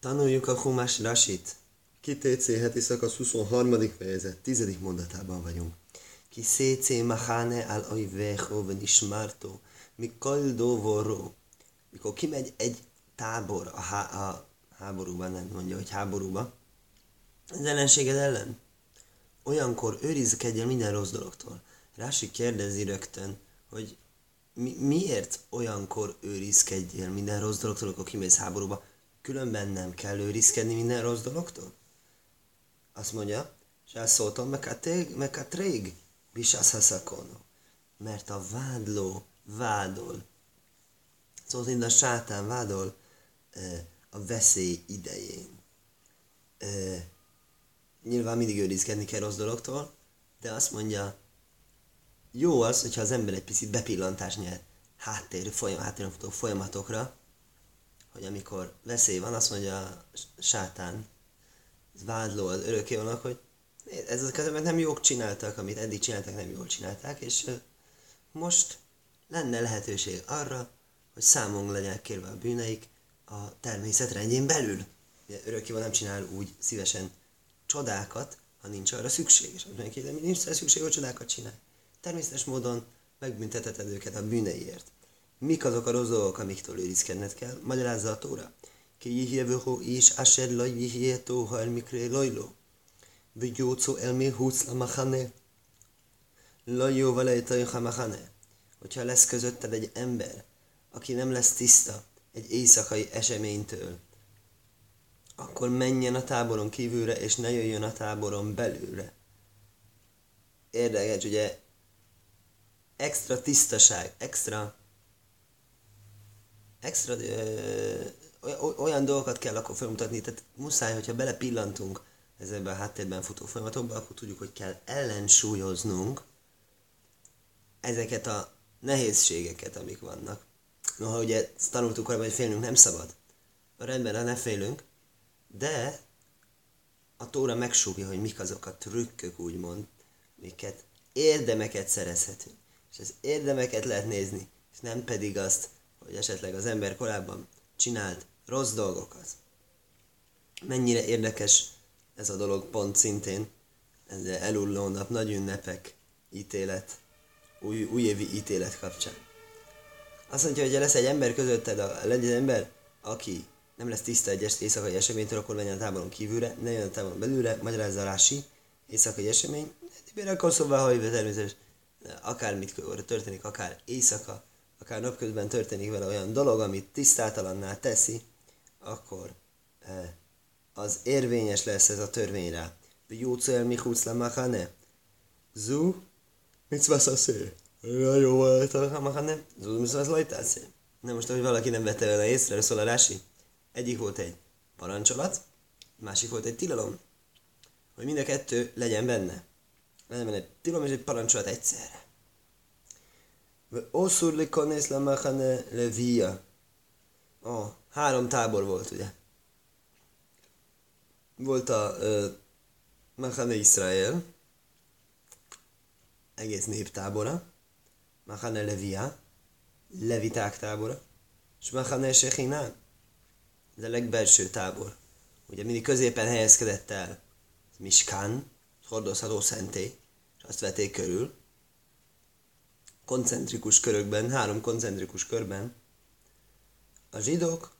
Tanuljuk a Humás Rasit. Kitécé heti szakasz 23. fejezet, 10. mondatában vagyunk. Ki szécé mahane al ajvecho ven ismártó, mikol dovoró. Mikor kimegy egy tábor a, há- a háborúban, nem mondja, hogy háborúba, az ellenséged ellen. Olyankor őrizkedjél minden rossz dologtól. Rási kérdezi rögtön, hogy mi, miért olyankor őrizkedjél minden rossz dologtól, akkor kimész háborúba, különben nem kell őrizkedni minden rossz dologtól? Azt mondja, Sászoltam, meg a trég, bisász haszakono. Mert a vádló vádol. Szóval mint a sátán vádol a veszély idején. Nyilván mindig őrizkedni kell rossz dologtól, de azt mondja, jó az, hogyha az ember egy picit bepillantást nyer háttér, folyam, háttéren futó folyamatokra, hogy amikor veszély van, azt mondja a sátán, vádló az örökké vannak, hogy ez az emberek nem jók csináltak, amit eddig csináltak, nem jól csinálták, és most lenne lehetőség arra, hogy számon legyenek kérve a bűneik a természet rendjén belül. Örökkéval nem csinál úgy szívesen csodákat, ha nincs arra szükség, és azt mondja, hogy nincs szükség, hogy csodákat csinálj. Természetes módon megbüntetheted őket a bűneiért. Mik azok a rossz dolgok, amiktől őrizkedned kell? Magyarázza a Tóra. Ki jihjevőhó is, asher laj jihjetó, ha elmikré lojló. Vigyócó elmé húsz la machane. Lajó valejtaj ha machane. Hogyha lesz közötted egy ember, aki nem lesz tiszta egy éjszakai eseménytől, akkor menjen a táboron kívülre, és ne jöjjön a táboron belülre. Érdekes, ugye extra tisztaság, extra extra ö, olyan dolgokat kell akkor felmutatni, tehát muszáj, hogyha belepillantunk ezekben a háttérben futó folyamatokba, akkor tudjuk, hogy kell ellensúlyoznunk ezeket a nehézségeket, amik vannak. Noha ugye tanultuk korábban, hogy félnünk nem szabad. A rendben, ha ne félünk, de a Tóra megsúgja, hogy mik azok a trükkök, úgymond, miket érdemeket szerezhetünk. És az érdemeket lehet nézni, és nem pedig azt, hogy esetleg az ember korábban csinált rossz dolgokat. Mennyire érdekes ez a dolog pont szintén, ez elulló nap, nagy ünnepek, ítélet, új, újévi ítélet kapcsán. Azt mondja, hogy lesz egy ember közötted, a, legyen ember, aki nem lesz tiszta egy éjszakai eseménytől, akkor menjen a táboron kívülre, ne jön a táboron belülre, magyarázza Rási, éjszakai esemény, de akkor szóval hajve természetes, akármit történik, akár éjszaka, akár napközben történik vele olyan dolog, amit tisztátalanná teszi, akkor eh, az érvényes lesz ez a törvény rá. De Jócel Michúc Lamachane. Zu, mit szvaszaszé? Jó volt a Machane. Zu, mit szvaszlajtászé? Na most, hogy valaki nem vette vele észre, szól a Rási. Egyik volt egy parancsolat, másik volt egy tilalom. Hogy mind a kettő legyen benne. Legyen benne egy tilalom és egy parancsolat egyszerre. Oszur likonész lemachane levia. Ó, három tábor volt, ugye? Volt a uh, Machane Israel, egész néptábora, Machane Levia, leviták tábora, és Machane Shechinán, ez a legbelső tábor. Ugye mindig középen helyezkedett el Miskán, hordozható szentély, és azt vették körül, koncentrikus körökben, három koncentrikus körben a zsidók,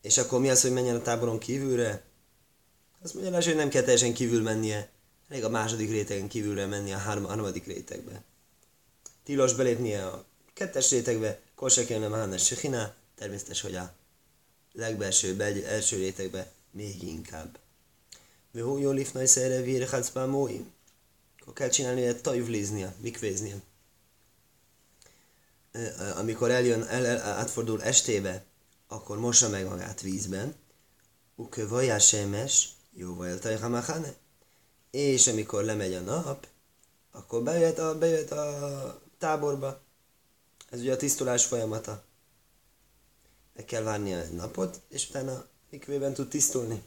és akkor mi az, hogy menjen a táboron kívülre? Azt mondja, hogy nem kell teljesen kívül mennie, elég a második rétegen kívülre mennie a harmadik rétegbe. Tilos belépnie a kettes rétegbe, Kosek nem Hannes Sechina, természetes, hogy a legbelső, begy, első rétegbe még inkább. Vihó jó lifnai szerre vírhacbá móim. Akkor kell csinálni egy tajvliznia, mikvéznia amikor eljön, el, el, átfordul estébe, akkor mossa meg magát vízben, ukö vajásemes, jó hamachane, és amikor lemegy a nap, akkor bejött a, bejött a táborba. Ez ugye a tisztulás folyamata. Meg kell várni a napot, és utána mikvében tud tisztulni.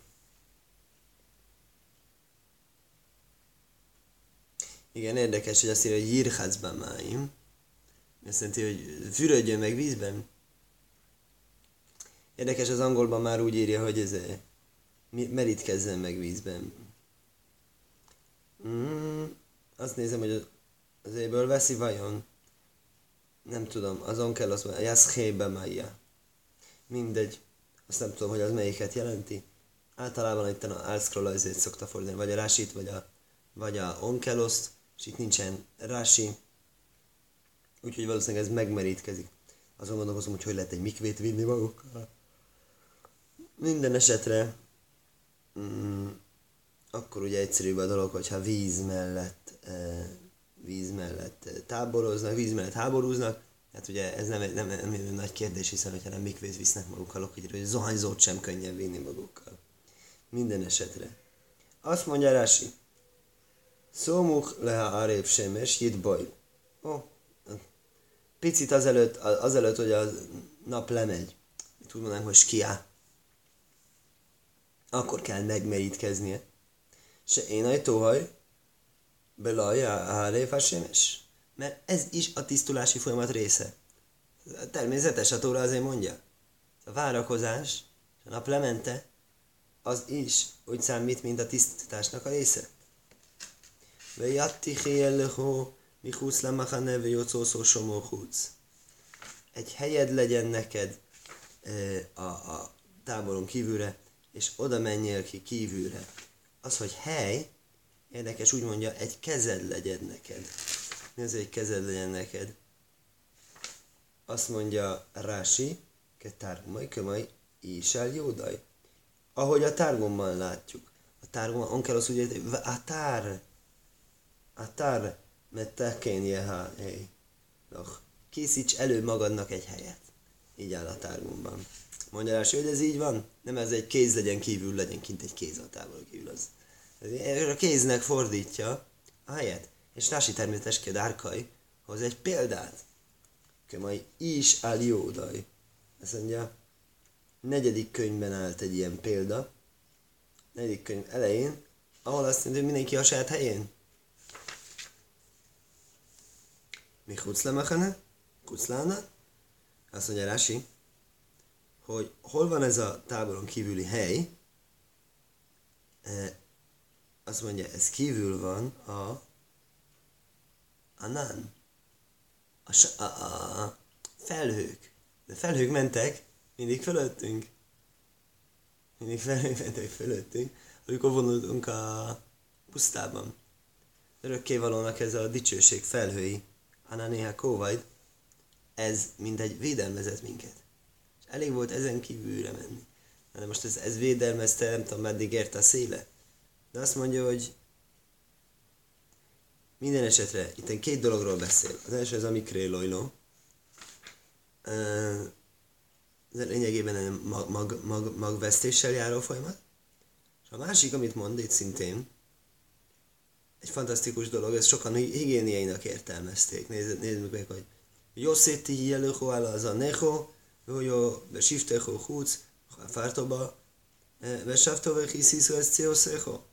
Igen, érdekes, hogy azt írja, hogy jirhacban máim, azt jelenti, hogy fürödjön meg vízben. Érdekes, az angolban már úgy írja, hogy ez merítkezzen meg vízben. Mm, azt nézem, hogy az éből veszi vajon? Nem tudom, azon kell azt mondani, Jaschébe Maia. Mindegy. Azt nem tudom, hogy az melyiket jelenti. Általában itt a Alscroll azért szokta fordítani, vagy a Rásit, vagy a, vagy a Onkeloszt, és itt nincsen Rási. Úgyhogy valószínűleg ez megmerítkezik. Azon gondolkozom, hogy hogy lehet egy mikvét vinni magukkal. Minden esetre mm, akkor ugye egyszerűbb a dolog, hogyha víz mellett, e, víz mellett táboroznak, víz mellett háborúznak, hát ugye ez nem, nem, nem, nem nagy kérdés, hiszen hogyha nem mikvét visznek magukkal, akkor hogy zohányzót sem könnyen vinni magukkal. Minden esetre. Azt mondja Rási, Szómuk leha arép semes, jit baj. Ó, picit azelőtt, azelőtt, hogy a nap lemegy, mit úgy mondanánk, hogy skiá, akkor kell megmerítkeznie. Se én ajtóhaj, belaj a semes. Mert ez is a tisztulási folyamat része. Természetes, a tóra azért mondja. A várakozás, a nap lemente, az is úgy számít, mint a tisztításnak a része. Vejatti michusz lemachane, vejocószó somó Egy helyed legyen neked a, a táboron kívülre, és oda menjél ki kívülre. Az, hogy hely, érdekes, úgy mondja, egy kezed legyen neked. Mi az, egy kezed legyen neked? Azt mondja Rási, ketárgumai, kömai, ísel jódaj. Ahogy a tárgomban látjuk. A tárgomban, on kell az úgy, a tár, a tár, mert te jeha, hely. Készíts elő magadnak egy helyet. Így áll a tárgomban. Mondja rá, hogy ez így van? Nem ez egy kéz legyen kívül, legyen kint egy kéz a távol kívül. Az. A kéznek fordítja a helyet. És Rási természetes a dárkai hoz egy példát. Kömai is áll jódaj. Ezt mondja, negyedik könyvben állt egy ilyen példa. Negyedik könyv elején, ahol azt mondja, hogy mindenki a saját helyén. Mi kuclemechene? Kuclána? Azt mondja Rási, hogy hol van ez a táboron kívüli hely, e, azt mondja, ez kívül van a Anán, a, a, a felhők. De felhők mentek mindig fölöttünk. Mindig felhők mentek fölöttünk, amikor vonultunk a pusztában. Örökkévalónak ez a dicsőség felhői, Anán néha kóvajd, ez mindegy védelmezett minket elég volt ezen kívülre menni. De most ez, ez védelmezte, nem tudom, meddig ért a széle. De azt mondja, hogy minden esetre itt két dologról beszél. Az első az a mikrélojló. Ez lényegében mag, mag, mag, magvesztéssel járó folyamat. És a másik, amit mond itt szintén, egy fantasztikus dolog, ezt sokan higiéniainak értelmezték. Nézd, nézzük meg, hogy Josszéti jelöho ala az a neho, jó, besifteho húc, fártoba, besávtova hiszis, ez céoszého.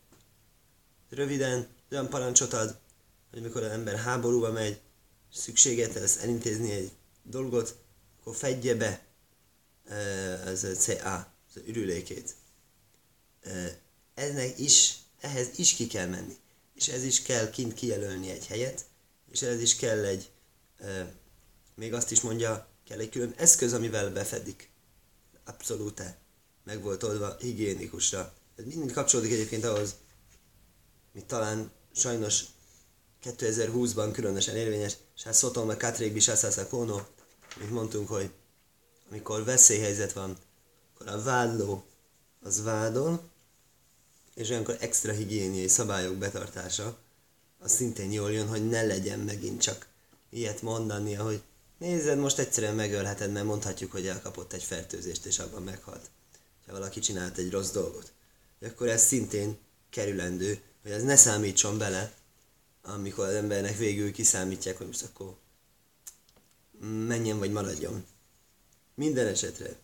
Röviden, olyan parancsot ad, hogy mikor az ember háborúba megy, szükséget lesz elintézni egy dolgot, akkor fedje be ez a CA, az ürülékét. E, eznek is, ehhez is ki kell menni és ez is kell kint kijelölni egy helyet, és ez is kell egy, még azt is mondja, kell egy külön eszköz, amivel befedik. Abszolút meg volt oldva higiénikusra. Ez mind kapcsolódik egyébként ahhoz, mi talán sajnos 2020-ban különösen érvényes, és hát Szoton meg Katrékbi Sászászá Kóno, mint mondtunk, hogy amikor veszélyhelyzet van, akkor a vádló az vádol, és olyankor extra higiéniai szabályok betartása, az szintén jól jön, hogy ne legyen megint csak ilyet mondani, hogy Nézed, most egyszerűen megölheted, mert mondhatjuk, hogy elkapott egy fertőzést, és abban meghalt. Ha valaki csinált egy rossz dolgot. Akkor ez szintén kerülendő, hogy ez ne számítson bele, amikor az embernek végül kiszámítják, hogy most akkor menjen vagy maradjon. Minden esetre.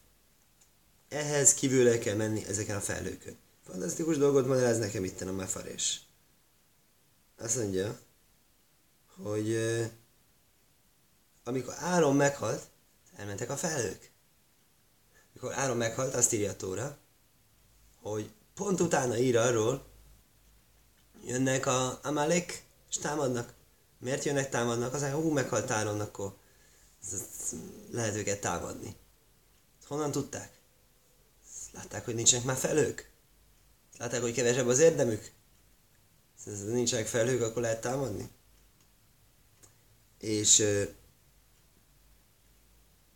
Ehhez kívül kell menni ezeken a felhőkön. Fantasztikus dolgot magyaráz nekem itt a mefarés. Azt mondja, hogy amikor Áron meghalt, elmentek a felhők. mikor Áron meghalt, azt írja a Tóra, hogy pont utána ír arról, jönnek a Amalek, és támadnak. Miért jönnek, támadnak? Azért, hú, meghalt Áron, akkor lehet őket támadni. Honnan tudták? Látták, hogy nincsenek már felők? Látták, hogy kevesebb az érdemük? Ez nincsenek felhők, akkor lehet támadni? És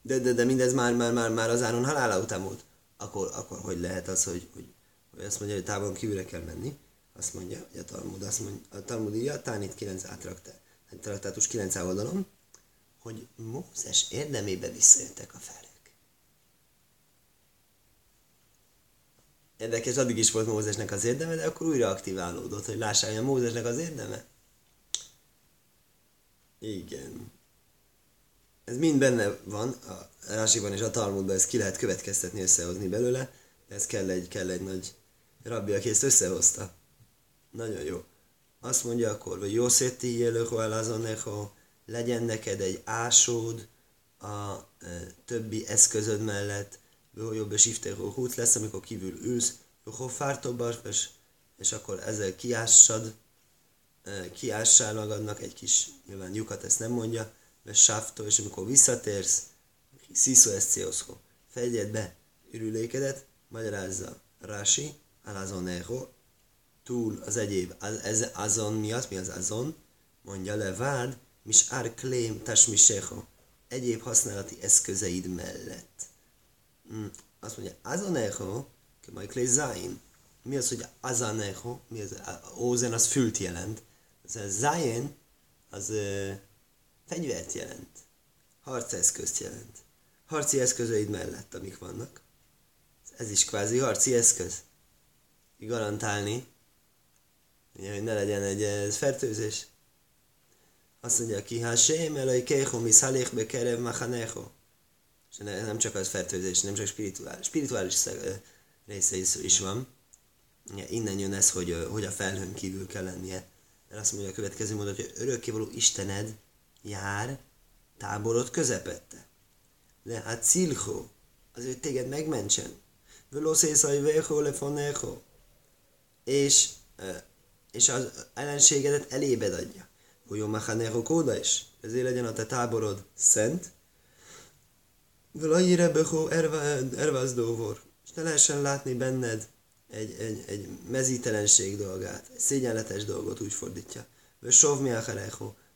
de, de, de mindez már, már, már, már az Áron halála után volt. Akkor, akkor hogy lehet az, hogy, hogy, hogy azt mondja, hogy távol kívülre kell menni? Azt mondja, hogy a Talmud, azt mondja, a Talmud írja, Tánit 9 átrakta, traktátus 9 oldalon, hogy Mózes érdemébe visszajöttek a felhők. Érdekes, addig is volt Mózesnek az érdeme, de akkor újra aktiválódott, hogy lássák, hogy a Mózesnek az érdeme. Igen. Ez mind benne van, a Rásiban és a Talmudban ezt ki lehet következtetni, összehozni belőle, ez kell egy, kell egy nagy rabbi, aki ezt összehozta. Nagyon jó. Azt mondja akkor, hogy jó széti jeleho legyen neked egy ásód a e, többi eszközöd mellett, jobb és hút lesz, amikor kívül ülsz, és, és akkor ezzel kiássad, e, kiássál magadnak egy kis, nyilván lyukat ezt nem mondja, és sáftó, és amikor visszatérsz, sziszó célszó, fejegyed be ürülékedet, magyarázza Rási, alazoneho, túl az egyéb, az, ez azon miatt, mi az azon, mondja le, vád, mis ár klém tasmiseho, egyéb használati eszközeid mellett. Mm, azt mondja, azoneho, majd klé zain. Mi az, hogy azaneho? Mi az? Ózen az fült jelent. Az zain, az uh, fegyvert jelent. Harceszközt jelent. Harci eszközeid mellett, amik vannak. Ez is kvázi harci eszköz. Garantálni, hogy ne legyen egy ez fertőzés. Azt mondja ki, ha sem elai szalék be kerev machanecho. És nem csak az fertőzés, nem csak spirituális, spirituális része is, is van. Innen jön ez, hogy, hogy a felhőn kívül kell lennie. Mert azt mondja a következő mondat, hogy örökkévaló Istened jár táborod közepette. Le hát cilho, azért, téged megmentsen. Veloszészai veho lefonecho. És, és az ellenségedet elébed adja. Hogy machanecho kóda is. Ezért legyen a te táborod szent. Velajire beho ervázdóvor. És ne lehessen látni benned egy, egy, egy mezítelenség dolgát, egy szégyenletes dolgot úgy fordítja. Vesov mi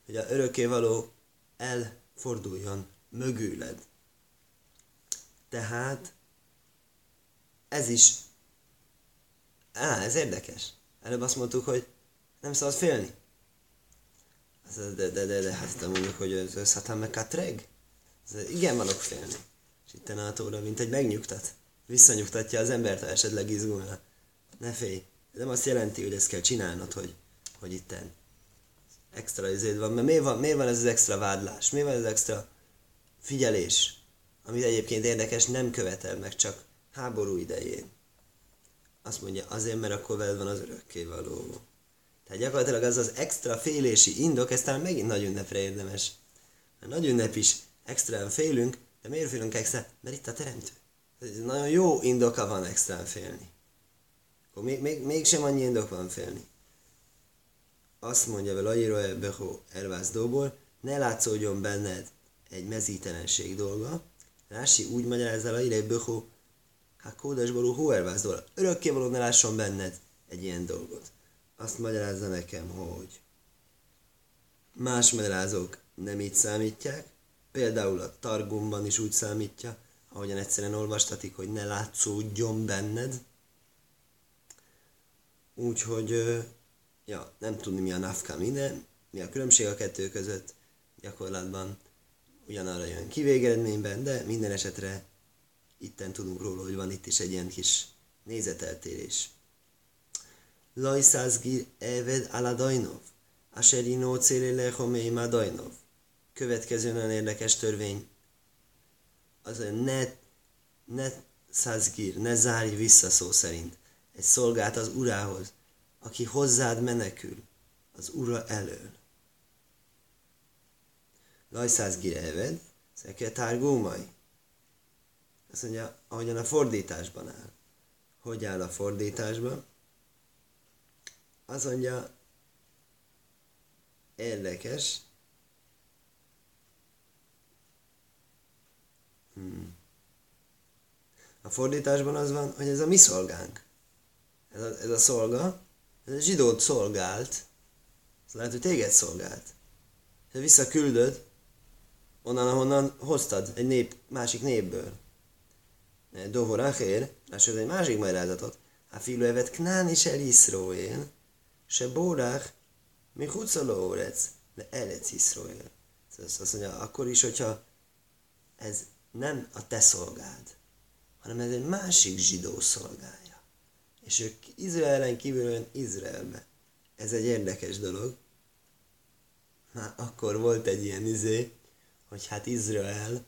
hogy a örökkévaló elforduljon mögüled. Tehát ez is, á, ez érdekes. Előbb azt mondtuk, hogy nem szabad félni. De, de, de, de, de hát mondjuk, hogy ez, ez hát meg katreg. Igen, vanok félni. És itt a tóra, mint egy megnyugtat. Visszanyugtatja az embert, ha esetleg izgulna. Ne félj. Nem azt jelenti, hogy ezt kell csinálnod, hogy, hogy itten extra izéd van, mert miért van, miért van ez az extra vádlás? Miért van ez az extra figyelés? Amit egyébként érdekes, nem követel meg csak háború idején. Azt mondja, azért, mert akkor veled van az való. Tehát gyakorlatilag az az extra félési indok, ez talán megint nagy ünnepre érdemes. Mert nagy ünnep is extrán félünk, de miért félünk extra? Mert itt a teremtő. Nagyon jó indoka van extrán félni. Akkor még, még, mégsem annyi indok van félni azt mondja vele Ajiro Beho Ervászdóból, ne látszódjon benned egy mezítelenség dolga. Rási úgy magyarázza el Ajiro Beho Hát kódesbalú hó Ervászdóból. Örökké való ne lásson benned egy ilyen dolgot. Azt magyarázza nekem, hogy más magyarázók nem így számítják, például a Targumban is úgy számítja, ahogyan egyszerűen olvastatik, hogy ne látszódjon benned. Úgyhogy ja, nem tudni mi a nafka minden, mi a különbség a kettő között, gyakorlatban ugyanarra jön kivégeredményben, de minden esetre itten tudunk róla, hogy van itt is egy ilyen kis nézeteltérés. Lajszázgir Eved Aladajnov, Aserino Célele Meima Dajnov. Következő nagyon érdekes törvény, az a ne, ne százgír, ne zárj vissza szó szerint egy szolgát az urához, aki hozzád menekül az ura elől. Lajszáz gireved, szeke tárgómai. Azt mondja, ahogyan a fordításban áll. Hogy áll a fordításban? Azt mondja, érdekes. Hmm. A fordításban az van, hogy ez a mi szolgánk. Ez a, ez a szolga, ez a zsidót szolgált, ez lehet, hogy téged szolgált. Ha visszaküldöd, onnan, ahonnan hoztad, egy nép, másik népből. Dovor Achér, lássuk egy másik magyarázatot. A filu evet knán is el Iszróél, se bórach, mi hucoló órec, de elec Iszróél. Azt mondja, akkor is, hogyha ez nem a te szolgád, hanem ez egy másik zsidó szolgálja. És ők Izraelen kívül Izraelbe. Ez egy érdekes dolog. Már akkor volt egy ilyen izé, hogy hát Izrael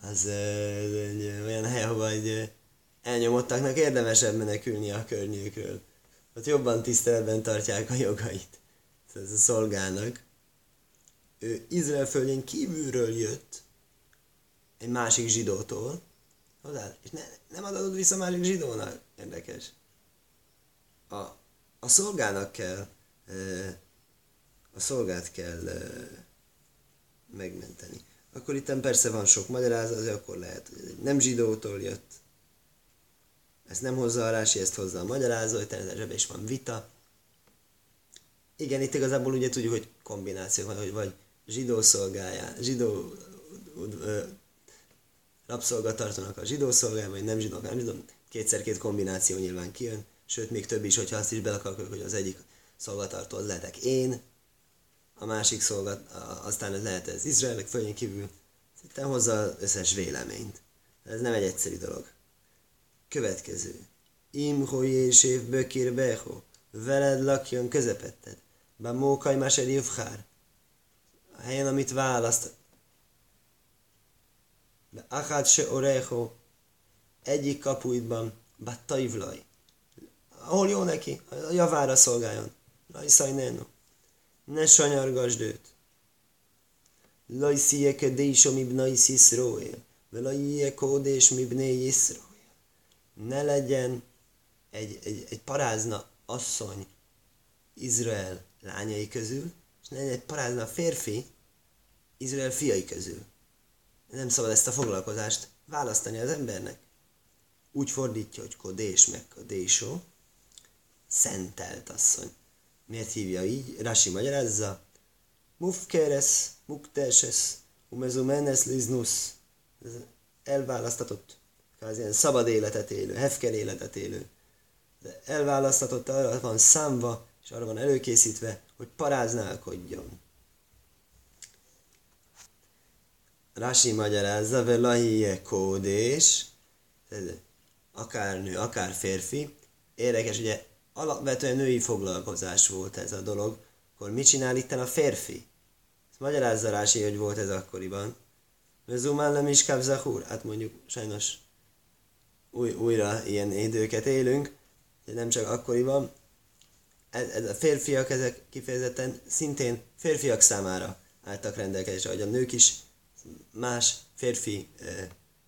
az egy olyan hely, ahova egy elnyomottaknak érdemesebb menekülni a környékről. Ott jobban tiszteletben tartják a jogait. Ez a szolgának. Ő Izrael földjén kívülről jött, egy másik zsidótól, hozzá, és ne, nem adod vissza másik zsidónak. Érdekes. A, a szolgának kell, a szolgát kell megmenteni. Akkor itt persze van sok magyarázat, de akkor lehet, hogy nem zsidótól jött. Ezt nem hozza a rási, ezt hozza a magyarázó, hogy természetesen is van vita. Igen, itt igazából ugye tudjuk, hogy kombináció van, hogy vagy zsidó szolgája, zsidó rabszolgatartónak a zsidó szolgálja, vagy nem zsidók, nem zsidó. Kétszer két kombináció nyilván kijön, sőt, még több is, hogyha azt is belekarkoljuk, hogy az egyik szolgatartó lehetek én, a másik szolgat, aztán lehet ez Izraelek földjén kívül, Itt hozza összes véleményt. Ez nem egy egyszerű dolog. Következő. Im és év bökir beho, veled lakjon közepetted, bá mókaj más egy A helyen, amit választ, de achad se orecho, egyik kapuidban, battaivlaj. Ahol jó neki, a javára szolgáljon. Lajszaj nenu. Ne sanyargasd őt. Lajszije kedéso mibnai sziszróél. Velajije kódés mibné iszróél. Ne legyen egy, egy, egy parázna asszony Izrael lányai közül, és ne legyen egy parázna férfi Izrael fiai közül nem szabad ezt a foglalkozást választani az embernek. Úgy fordítja, hogy kodés meg kodésó, szentelt asszony. Miért hívja így? Rasi magyarázza. Mufkeres, mukteses, umezumenes liznus. Elválasztatott, kvázi ilyen szabad életet élő, hefker életet élő. De elválasztatott arra van számva, és arra van előkészítve, hogy paráználkodjon. Rasi magyarázza, velahie kódés, akár nő, akár férfi. Érdekes, ugye alapvetően női foglalkozás volt ez a dolog, akkor mit csinál itt a férfi? Ezt magyarázza Rási, hogy volt ez akkoriban. Zumán nem is zahur. Hát mondjuk sajnos új, újra ilyen időket élünk, de nem csak akkoriban. Ez, ez a férfiak, ezek kifejezetten szintén férfiak számára álltak rendelkezésre, hogy a nők is más férfi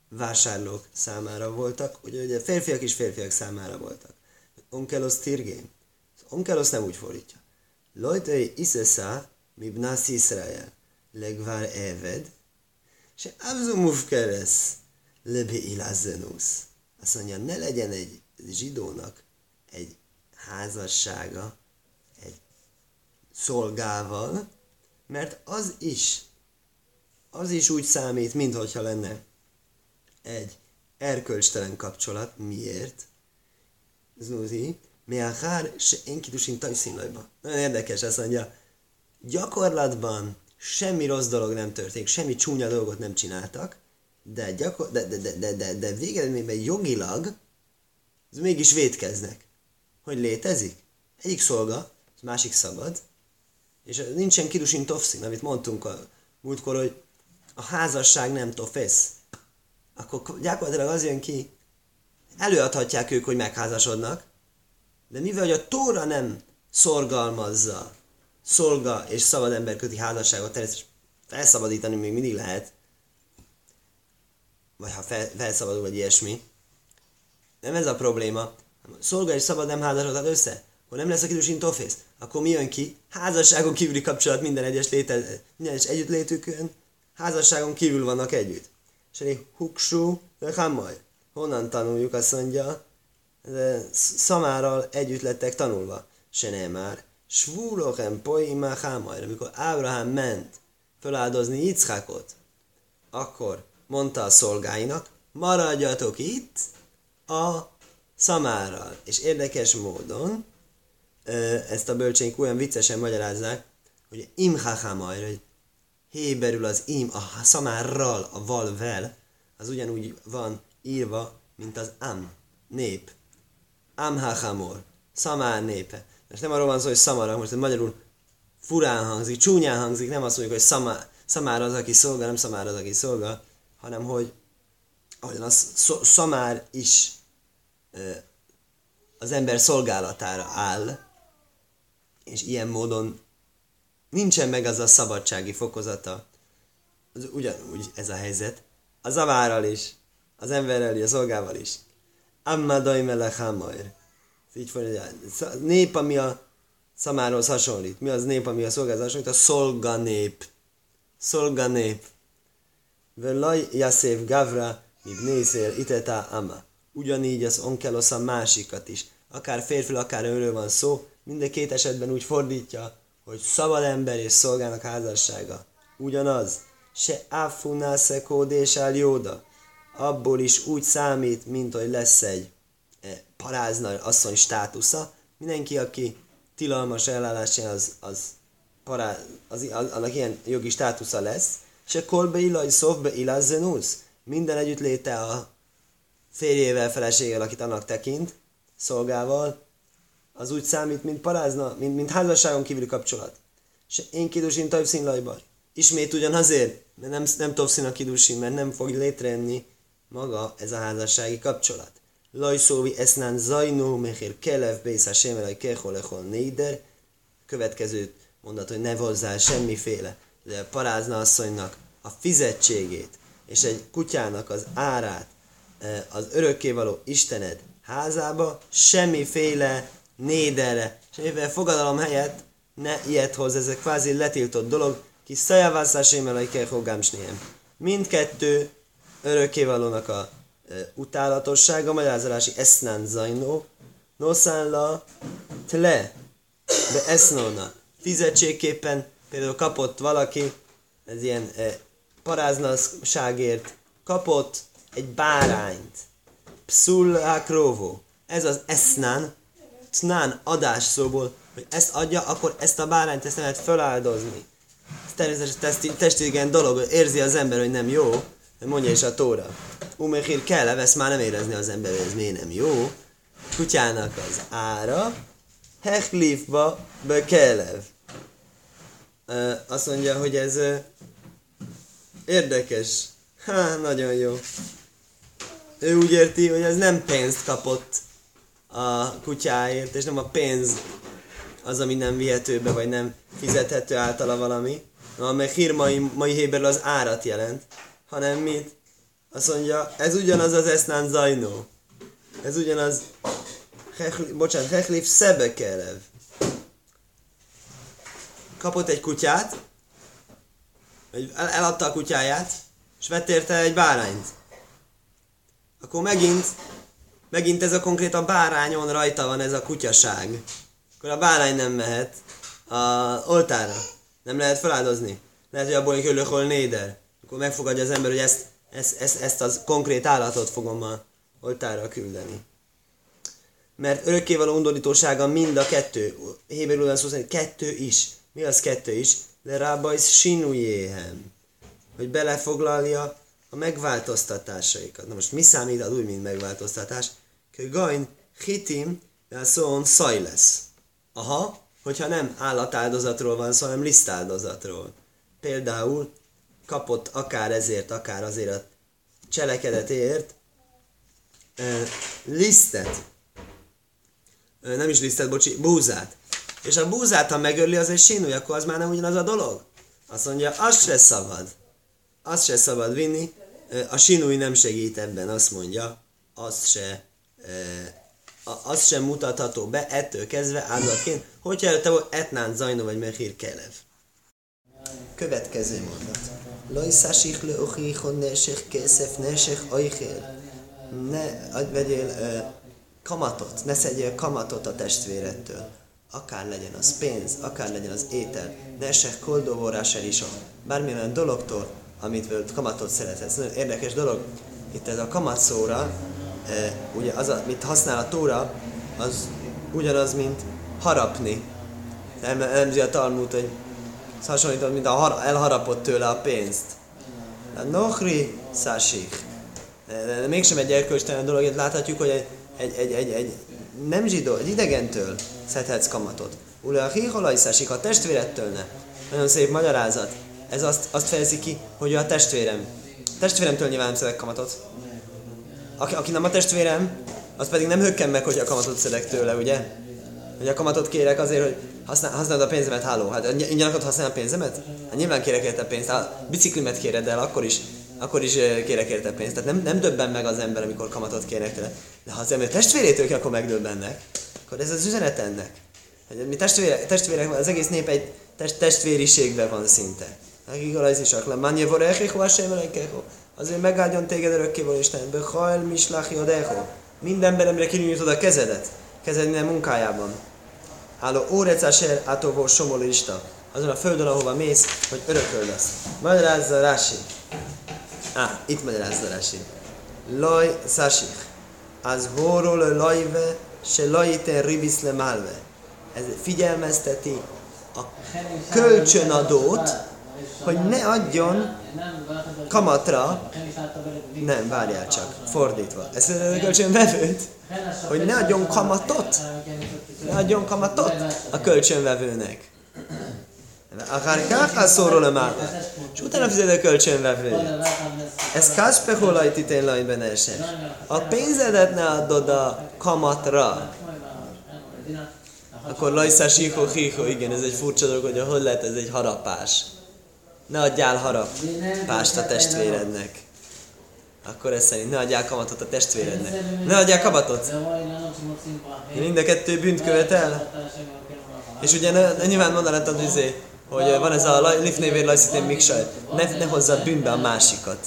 vásárlók számára voltak, ugye, ugye férfiak is férfiak számára voltak. Onkelos tirgén. Onkelos nem úgy fordítja. Lojtai iszeszá, mi bnász Iszrael, legvár eved, se abzu mufkeres, lebe ilazenusz. Azt mondja, ne legyen egy zsidónak egy házassága, egy szolgával, mert az is az is úgy számít, mintha lenne egy erkölcstelen kapcsolat. Miért? Zuzi, Meachár se én kidusin tajszínlajba. Nagyon érdekes, azt mondja, gyakorlatban semmi rossz dolog nem történik, semmi csúnya dolgot nem csináltak, de, gyakor- de, de, de, de, de, de végeredményben jogilag ez mégis védkeznek. Hogy létezik? Egyik szolga, az másik szabad, és nincsen kidusin tofszin, amit mondtunk a múltkor, hogy a házasság nem tofesz, akkor gyakorlatilag az jön ki, előadhatják ők, hogy megházasodnak, de mivel hogy a Tóra nem szorgalmazza szolga és szabad ember köti házasságot, természetesen felszabadítani még mindig lehet, vagy ha fel, felszabadul, vagy ilyesmi. Nem ez a probléma. Szolga és szabad nem házasodhat össze. Akkor nem lesz a kidusin tofész. Akkor mi jön ki? Házasságon kívüli kapcsolat minden egyes, léte, minden egyes együttlétükön. Házasságon kívül vannak együtt. És egy huksú, de hamaj. Honnan tanuljuk, azt mondja, szamárral együtt lettek tanulva. Se nem már. Svúrochem poimá hámajra. Amikor Ábrahám ment feláldozni Yitzchakot, akkor mondta a szolgáinak, maradjatok itt a szamárral. És érdekes módon ezt a bölcsénk olyan viccesen magyarázzák, hogy imhachamajra, hogy héberül az im, a szamárral, a valvel, az ugyanúgy van írva, mint az am, nép. Amhachamor, szamár népe. Most nem arról van szó, hogy szamara, most ez magyarul furán hangzik, csúnyán hangzik, nem azt mondjuk, hogy szamár, szamár az, aki szolga, nem szamár az, aki szolga, hanem hogy ahogyan a szamár is az ember szolgálatára áll, és ilyen módon nincsen meg az a szabadsági fokozata, az ugyanúgy ez a helyzet, az avárral is, az emberrel a szolgával is. Amma dajmelech hamajr. Így fordítja. Nép, ami a szamáról hasonlít. Mi az nép, ami a szolgához hasonlít? A szolganép. Szolganép. Velaj Yasef Gavra, mi nézél iteta ama. Ugyanígy az onkelosz a másikat is. Akár férfi, akár őről van szó, mind két esetben úgy fordítja, hogy szabad ember és szolgának házassága. Ugyanaz. Se áfunásze kódésál jóda. Abból is úgy számít, mint hogy lesz egy e, parázna asszony státusza. Mindenki, aki tilalmas ellállásán az, az, pará, az, az, annak ilyen jogi státusza lesz. Se kolbe illaj szovbe illazzenusz. Minden együttléte a férjével, feleségével, akit annak tekint, szolgával, az úgy számít, mint parázna, mint, mint házasságon kívüli kapcsolat. És én kidusin tajvszín lajbar. Ismét ugyanazért, mert nem, nem tovszín a kidusin, mert nem fog létrejönni maga ez a házassági kapcsolat. Lajszóvi esznán zajnó mechir kelev bészá sémelaj keholechol néder. Következő mondat, hogy ne hozzá semmiféle de parázna asszonynak a fizetségét és egy kutyának az árát eh, az örökkévaló Istened házába, semmiféle nédere, semmiféle fogadalom helyett ne ilyet hoz, ez egy kvázi letiltott dolog, ki szajavászás émelai kell Mindkettő örökkévalónak a e, utálatossága, magyarázolási esznán zajnó, noszánla tle, de esznóna. Fizetségképpen például kapott valaki, ez ilyen e, paráznasságért, kapott egy bárányt, pszul akróvó. Ez az esznán, tnán adás szóból, hogy ezt adja, akkor ezt a bárányt ezt nem lehet feláldozni. Ez természetesen testi, dolog, érzi az ember, hogy nem jó, mondja is a tóra. Umechir kell, ezt már nem érezni az ember, hogy ez miért nem jó. Kutyának az ára, hechlifba bekelev. Azt mondja, hogy ez érdekes. Ha, nagyon jó. Ő úgy érti, hogy ez nem pénzt kapott a kutyáért, és nem a pénz az, ami nem vihető be, vagy nem fizethető általa valami, amely hír mai, mai héberül az árat jelent, hanem mit? Azt mondja, ez ugyanaz az esznán zajnó. Ez ugyanaz, hechli, bocsánat, hechlif szebekelev. Kapott egy kutyát, vagy eladta a kutyáját, és vett érte egy bárányt. Akkor megint megint ez a konkrét a bárányon rajta van ez a kutyaság. Akkor a bárány nem mehet a oltára. Nem lehet feláldozni. Lehet, hogy abból egy hol néder. Akkor megfogadja az ember, hogy ezt, ezt, ezt, ezt az konkrét állatot fogom a oltára küldeni. Mert örökkévaló undorítósága mind a kettő. Héberül szó szerint kettő is. Mi az kettő is? De rábajsz sinujéhem. Hogy belefoglalja a megváltoztatásaikat. Na most mi számít az új, mint megváltoztatás? Gain hitim szón szaj lesz. Aha, hogyha nem állatáldozatról van szó, hanem lisztáldozatról. Például kapott akár ezért, akár azért a cselekedetért e, lisztet. E, nem is lisztet, bocsi, búzát. És a búzát, ha megöli, az egy sínúj, akkor az már nem ugyanaz a dolog. Azt mondja, az se szabad. Azt se szabad vinni, A sinúj nem segít ebben, azt mondja, az se, az sem mutatható be ettől kezdve áldozatként, hogyha te etnán zajnó vagy mehír kelev. Következő mondat. Lajszásik le ochichon nesek készef nesek ajchél. Ne vegyél uh, kamatot, ne szedjél kamatot a testvérettől. Akár legyen az pénz, akár legyen az étel. Ne esek koldóvorás el is bármilyen dologtól, amit kamatot szeretsz. Nagyon érdekes dolog. Itt ez a kamat szóra, ugye az, amit használ a tóra, az ugyanaz, mint harapni. Nem, nem a Talmud, hogy hasonlított, mint a elharapott tőle a pénzt. A nohri szásik. De mégsem egy erkölcstelen dolog, itt láthatjuk, hogy egy, egy, egy, egy, egy nem zsidó, egy idegentől szedhetsz kamatot. Ule a hiholaj szásik, a testvérettől ne. Nagyon szép magyarázat. Ez azt, azt fejezi ki, hogy a testvérem. A testvéremtől nyilván nem szedek kamatot. Aki, aki nem a testvérem, az pedig nem hökken meg, hogy a kamatot szedek tőle, ugye? Hogy a kamatot kérek azért, hogy használ, használod a pénzemet, háló, hát ingyen akarod használni a pénzemet? Hát nyilván kérek érte pénzt, a biciklimet kéred el, akkor is, akkor is kérek érte pénzt. Tehát nem, nem döbben meg az ember, amikor kamatot kérnek tőle. De ha az ember testvérétől kell, akkor megdöbbennek. Akkor ez az üzenet ennek. Hogy mi testvérek, testvérek, az egész nép egy test, testvériségben van szinte. Akik a is akla. Manje vorechicho, Azért megáldjon téged örökkéval Isten. Behajl mislachi odecho. Minden belemre kinyújtod a kezedet. Kezed minden munkájában. Álló órecáser átóvó somolista. Azon a földön, ahova mész, hogy örököl lesz. Magyarázza Rási. Á, itt magyarázza Rási. Laj szásik. Az hóról lajve, se lajten ribis le malve. Ez figyelmezteti a kölcsönadót, hogy ne adjon kamatra, nem, várjál csak, fordítva. Ez a kölcsönvevőt, hogy ne adjon kamatot, ne adjon kamatot a kölcsönvevőnek. Akár káká szóról a mába. És utána fizet a kölcsönvevő. Ez káspeholaj titén lajben esett. A pénzedet ne adod a kamatra. Akkor lajszás hího, hího, igen, ez egy furcsa dolog, hogy hogy lehet ez egy harapás ne adjál harapást a testvérednek. Akkor ez szerint ne adjál kamatot a testvérednek. Ne adjál kamatot. Mind a kettő bűnt követel. És ugye ne, nyilván mondanád, izé, hogy van ez a lifnévér lajszítén miksaj. Ne, ne hozzad bűnbe a másikat.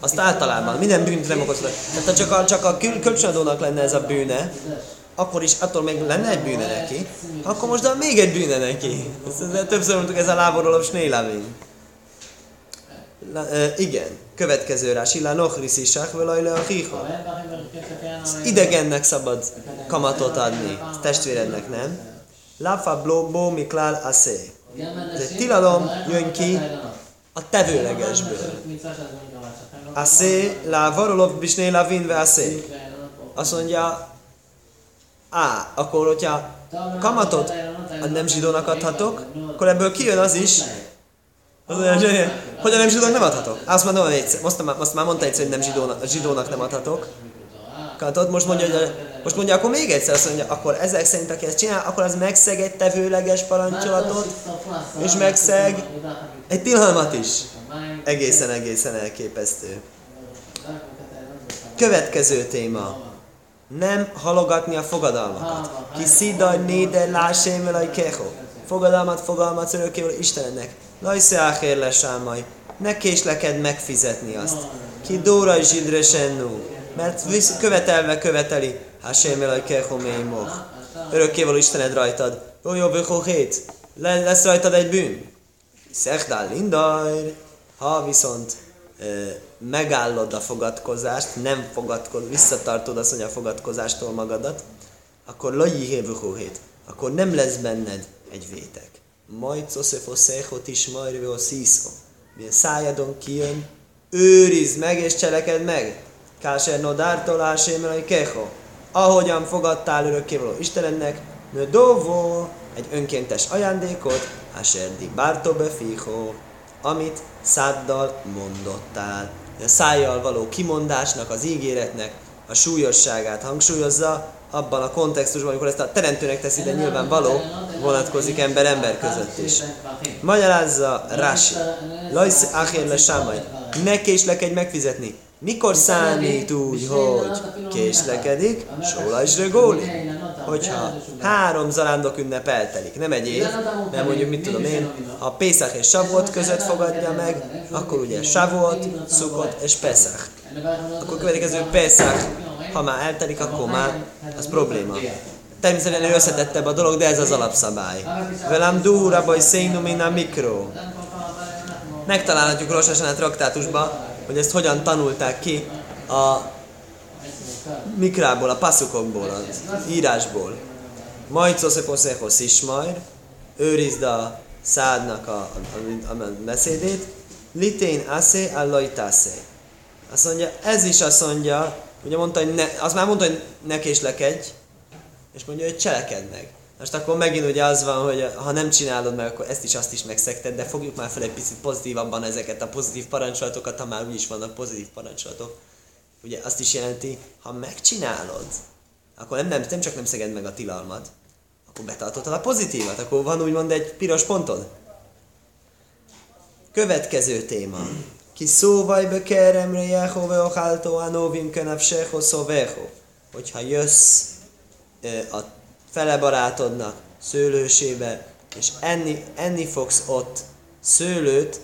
Azt általában, minden bűnt nem okozhat. Tehát ha csak a, csak a kölcsönadónak lenne ez a bűne, akkor is attól még lenne egy bűne neki, akkor most még egy bűne neki. Ezt, többször mondtuk, ez a láborról a snélavin. Igen, következő rá, Silla Nochris is a hiha. Idegennek szabad kamatot adni, testvérednek nem. Lafa bló miklál aszé. Ez egy tilalom jön ki a tevőlegesből. Aszé, la varolov bisné vinve aszé. Azt mondja, á, akkor hogyha kamatot a nem zsidónak adhatok, akkor ebből kijön az is, az olyan zseni. Hogy a nem zsidónak nem adhatok? Azt mondom, hogy egyszer. Most, azt már mondta egyszer, hogy nem zsidónak, zsidónak nem adhatok. Katod, most mondja, hogy most mondja, akkor még egyszer azt mondja, akkor ezek szerint, aki ezt csinál, akkor az megszeg egy tevőleges parancsolatot, és megszeg egy tilalmat is. Egészen, egészen elképesztő. Következő téma. Nem halogatni a fogadalmakat. Ki szidaj néde lásémelaj keho. Fogadalmat, fogalmat örökkéval Istennek Lajsze áhér lesámaj, ne késleked megfizetni azt. Ki dóra zsidre mert visz, követelve követeli, Hashem elaj kehomény moch. Örökkéval Istened rajtad. Jó, jó, hét. Le, lesz rajtad egy bűn. Szechdál lindajr. Ha viszont megállod a fogadkozást, nem fogadkoz, visszatartod azt mondja a fogadkozástól magadat, akkor laji hét. Akkor nem lesz benned egy vétek majd szoszefoszecho tismajrve a szíszho. Milyen szájadon kijön, őrizd meg és cseleked meg. Káser nodártól ásémelai keho. Ahogyan fogadtál örökkévaló Istenennek, nő dovó, egy önkéntes ajándékot, áserdi bártó befiho, amit száddal mondottál. A szájjal való kimondásnak, az ígéretnek a súlyosságát hangsúlyozza, abban a kontextusban, amikor ezt a teremtőnek teszi, de nyilvánvaló, vonatkozik ember-ember között is. Magyarázza Rási. Lajsz Achér le Sámai. ne késlekedj megfizetni. Mikor számít úgy, hogy késlekedik? Sóla is. Hogyha három zarándok ünnep eltelik, nem egy év, nem mondjuk mit tudom én, a Pészak és Savot között fogadja meg, akkor ugye Savot, Szukot és Pesach. Akkor következő Pesach, ha már eltelik, akkor már az probléma. Természetesen összetettebb a dolog, de ez az alapszabály. Velem dúra baj szénumina mikro. Megtalálhatjuk Rosasan a traktátusban, hogy ezt hogyan tanulták ki a mikrából, a passzukokból, az írásból. Majd szoszeposzéhoz ismajr, őrizd a szádnak a, a, a, a beszédét, litén aszé, allajtászé. Azt mondja, ez is azt mondja, ugye mondta, hogy ne, azt már mondta, hogy ne késlekedj, és mondja, hogy cselekedd meg. Most akkor megint ugye az van, hogy ha nem csinálod meg, akkor ezt is azt is megszekted, de fogjuk már fel egy picit pozitívabban ezeket a pozitív parancsolatokat, ha már úgyis vannak pozitív parancsolatok. Ugye azt is jelenti, ha megcsinálod, akkor nem, nem, nem csak nem szeged meg a tilalmat, akkor betartottad a pozitívat, akkor van úgymond egy piros pontod. Következő téma. Ki szóvaj bekeremre Jehove ocháltó anovim kenapseho szoveho. Hogyha jössz a fele barátodnak szőlősébe, és enni, enni fogsz ott szőlőt,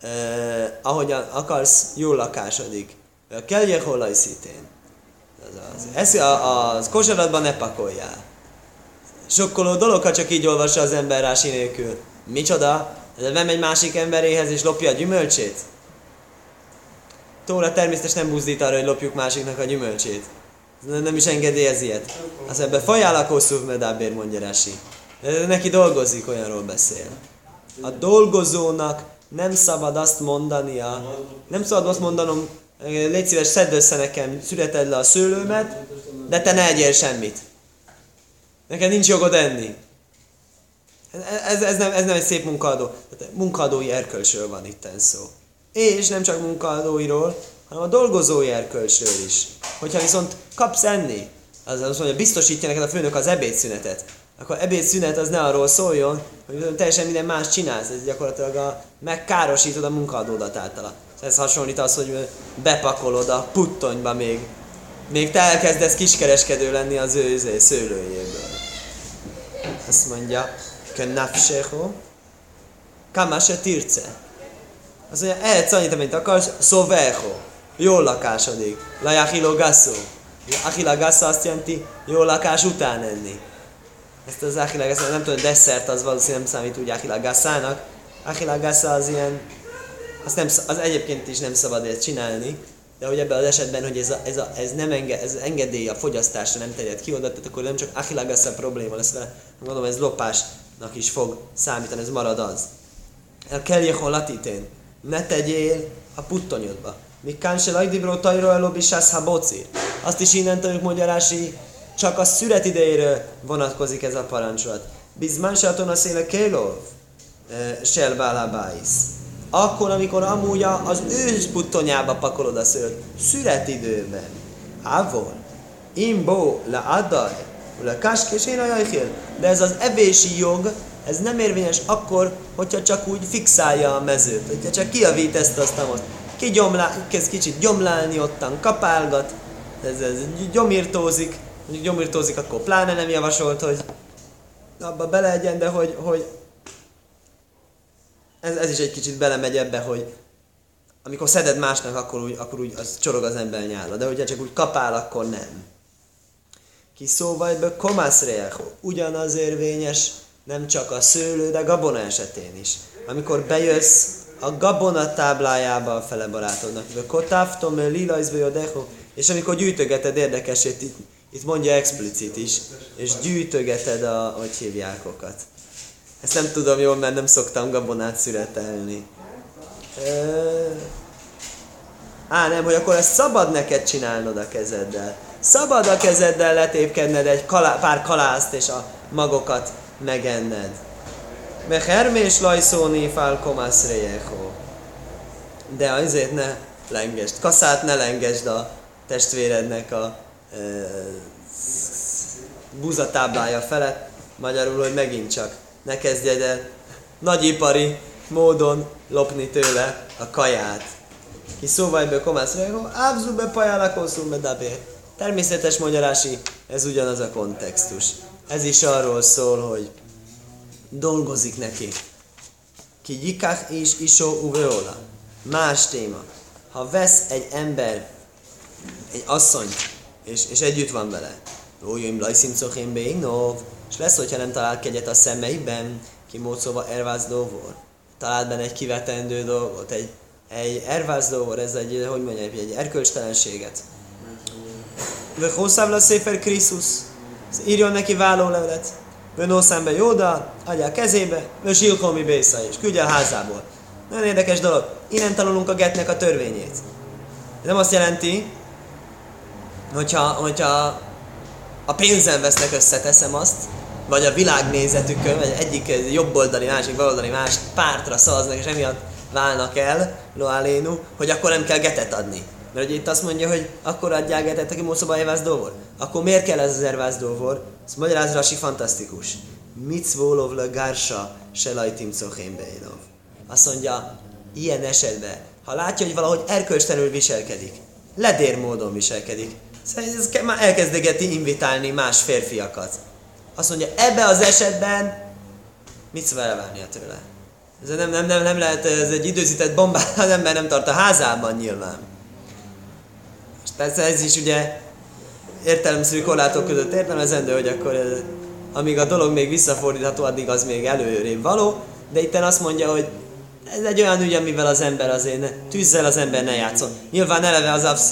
eh, ahogyan akarsz, jól lakásodik. Kelje holaj szítén. Az, az, az kosaratban ne pakoljál. Sokkoló dolog, ha csak így olvassa az ember rási nélkül. Micsoda? Nem egy másik emberéhez és lopja a gyümölcsét? Tóra természetesen nem buzdít arra, hogy lopjuk másiknak a gyümölcsét nem is engedélyez ilyet. Az ebben fajálak hosszú medábér, mondja Rasi. Neki dolgozik, olyanról beszél. A dolgozónak nem szabad azt mondania, nem szabad azt mondanom, légy szíves, szedd össze nekem, születed le a szőlőmet, de te ne egyél semmit. Neked nincs jogod enni. Ez, ez, nem, ez nem egy szép munkadó. Munkadói erkölcsről van itt szó. És nem csak munkadóiról, hanem a dolgozói erkölcsről is. Hogyha viszont kapsz enni, az azt mondja, biztosítja neked a főnök az ebédszünetet, akkor ebédszünet az ne arról szóljon, hogy teljesen minden más csinálsz, ez gyakorlatilag a, megkárosítod a munkaadódat általa. Ez hasonlít az, hogy bepakolod a puttonyba még, még te elkezdesz kiskereskedő lenni az ő szőlőjéből. Azt mondja, könnafseho, kamase tirce. Azt mondja, ehetsz annyit, amit akarsz, szoveho jól lakásodik. Lajachilo gasszó. Achila gassa azt jelenti, jó lakás után enni. Ezt az achila gassa, nem tudom, desszert az valószínűleg nem számít úgy achila gassának. Achila gassa az ilyen, az, nem, az egyébként is nem szabad ezt csinálni, de hogy ebben az esetben, hogy ez, a, ez, a, ez nem enge, ez engedély a fogyasztásra nem terjed ki oda, tehát akkor nem csak achila gassa probléma lesz vele, gondolom ez lopásnak is fog számítani, ez marad az. El kell latitén, ne tegyél a puttonyodba. Mikán se lajdibro tajro elobisász boci. Azt is innen tanuljuk magyarási, csak a szület idejéről vonatkozik ez a parancsolat. Bizmán se a széle kélov, sel bálabáisz. Akkor, amikor amúgy az ősz puttonyába pakolod a szőt, időben. Ávol, imbo, le adaj, le káskés én a De ez az evési jog, ez nem érvényes akkor, hogyha csak úgy fixálja a mezőt, hogyha csak kiavít ezt azt most kezd kicsit gyomlálni ottan, kapálgat, ez, ez gyomírtózik, mondjuk gyomírtózik, akkor pláne nem javasolt, hogy abba beleegyen, de hogy, hogy ez, ez is egy kicsit belemegy ebbe, hogy amikor szeded másnak, akkor úgy, akkor úgy az csorog az ember nyála, de hogyha csak úgy kapál, akkor nem. Ki szóval be komász ugyanaz érvényes, nem csak a szőlő, de gabona esetén is. Amikor bejössz a gabona táblájába a fele barátodnak. Kotávtom, lilajzbe jodecho. És amikor gyűjtögeted érdekesét, itt, itt mondja explicit is, és gyűjtögeted a, hogy hívjákokat. Ezt nem tudom jól, mert nem szoktam gabonát születelni. Á, nem, hogy akkor ezt szabad neked csinálnod a kezeddel. Szabad a kezeddel letépkedned egy kalá, pár kalászt és a magokat megenned. Mehermés lajszóni fálkomász rejeho. De azért ne lengesd. Kaszát ne lengesd a testvérednek a e, buzatáblája felett. Magyarul, hogy megint csak ne kezdjed el nagyipari módon lopni tőle a kaját. ki szóval be komász rego, ávzú be dabé. Természetes magyarási, ez ugyanaz a kontextus. Ez is arról szól, hogy dolgozik neki. Ki gyikák és isó uveola. Más téma. Ha vesz egy ember, egy asszony, és, és együtt van vele, Rójim lajszim szochem beinov, és lesz, hogyha nem talál kegyet a szemeiben, ki módszóva ervázdóvor. Talált benne egy kivetendő dolgot, egy, egy ervázdóvor, ez egy, hogy mondjam, egy erkölcstelenséget. Ve hosszávla széfer Krisztus, írjon neki vállólevelet, Venó szembe Jóda, adja a kezébe, ve zsilkomi bésza is, küldje a házából. Nagyon érdekes dolog. Innen tanulunk a getnek a törvényét. Ez nem azt jelenti, hogyha, hogyha a pénzen vesznek össze, teszem azt, vagy a világnézetükön, vagy egyik jobboldali, másik baloldali más pártra szavaznak, és emiatt válnak el, loalénu, hogy akkor nem kell getet adni. Mert ugye itt azt mondja, hogy akkor adják getet, aki módszóba évász dóvor. Akkor miért kell ez az ervász dóvor? Ez magyaráz Rasi fantasztikus. Mitzvólov le gársa se lajtim Azt mondja, ilyen esetben, ha látja, hogy valahogy erkölcstelenül viselkedik, ledér módon viselkedik, Szerintem ez már elkezdegeti invitálni más férfiakat. Azt mondja, ebbe az esetben mit szól elválnia tőle? Ez nem, nem, nem, nem lehet, ez egy időzített bombát, az ember nem tart a házában nyilván. Persze ez is ugye értelemszerű korlátok között értelmezendő, hogy akkor amíg a dolog még visszafordítható, addig az még előrébb való, de itt azt mondja, hogy ez egy olyan ügy, amivel az ember azért ne, tűzzel az ember ne játszon. Nyilván eleve az absz,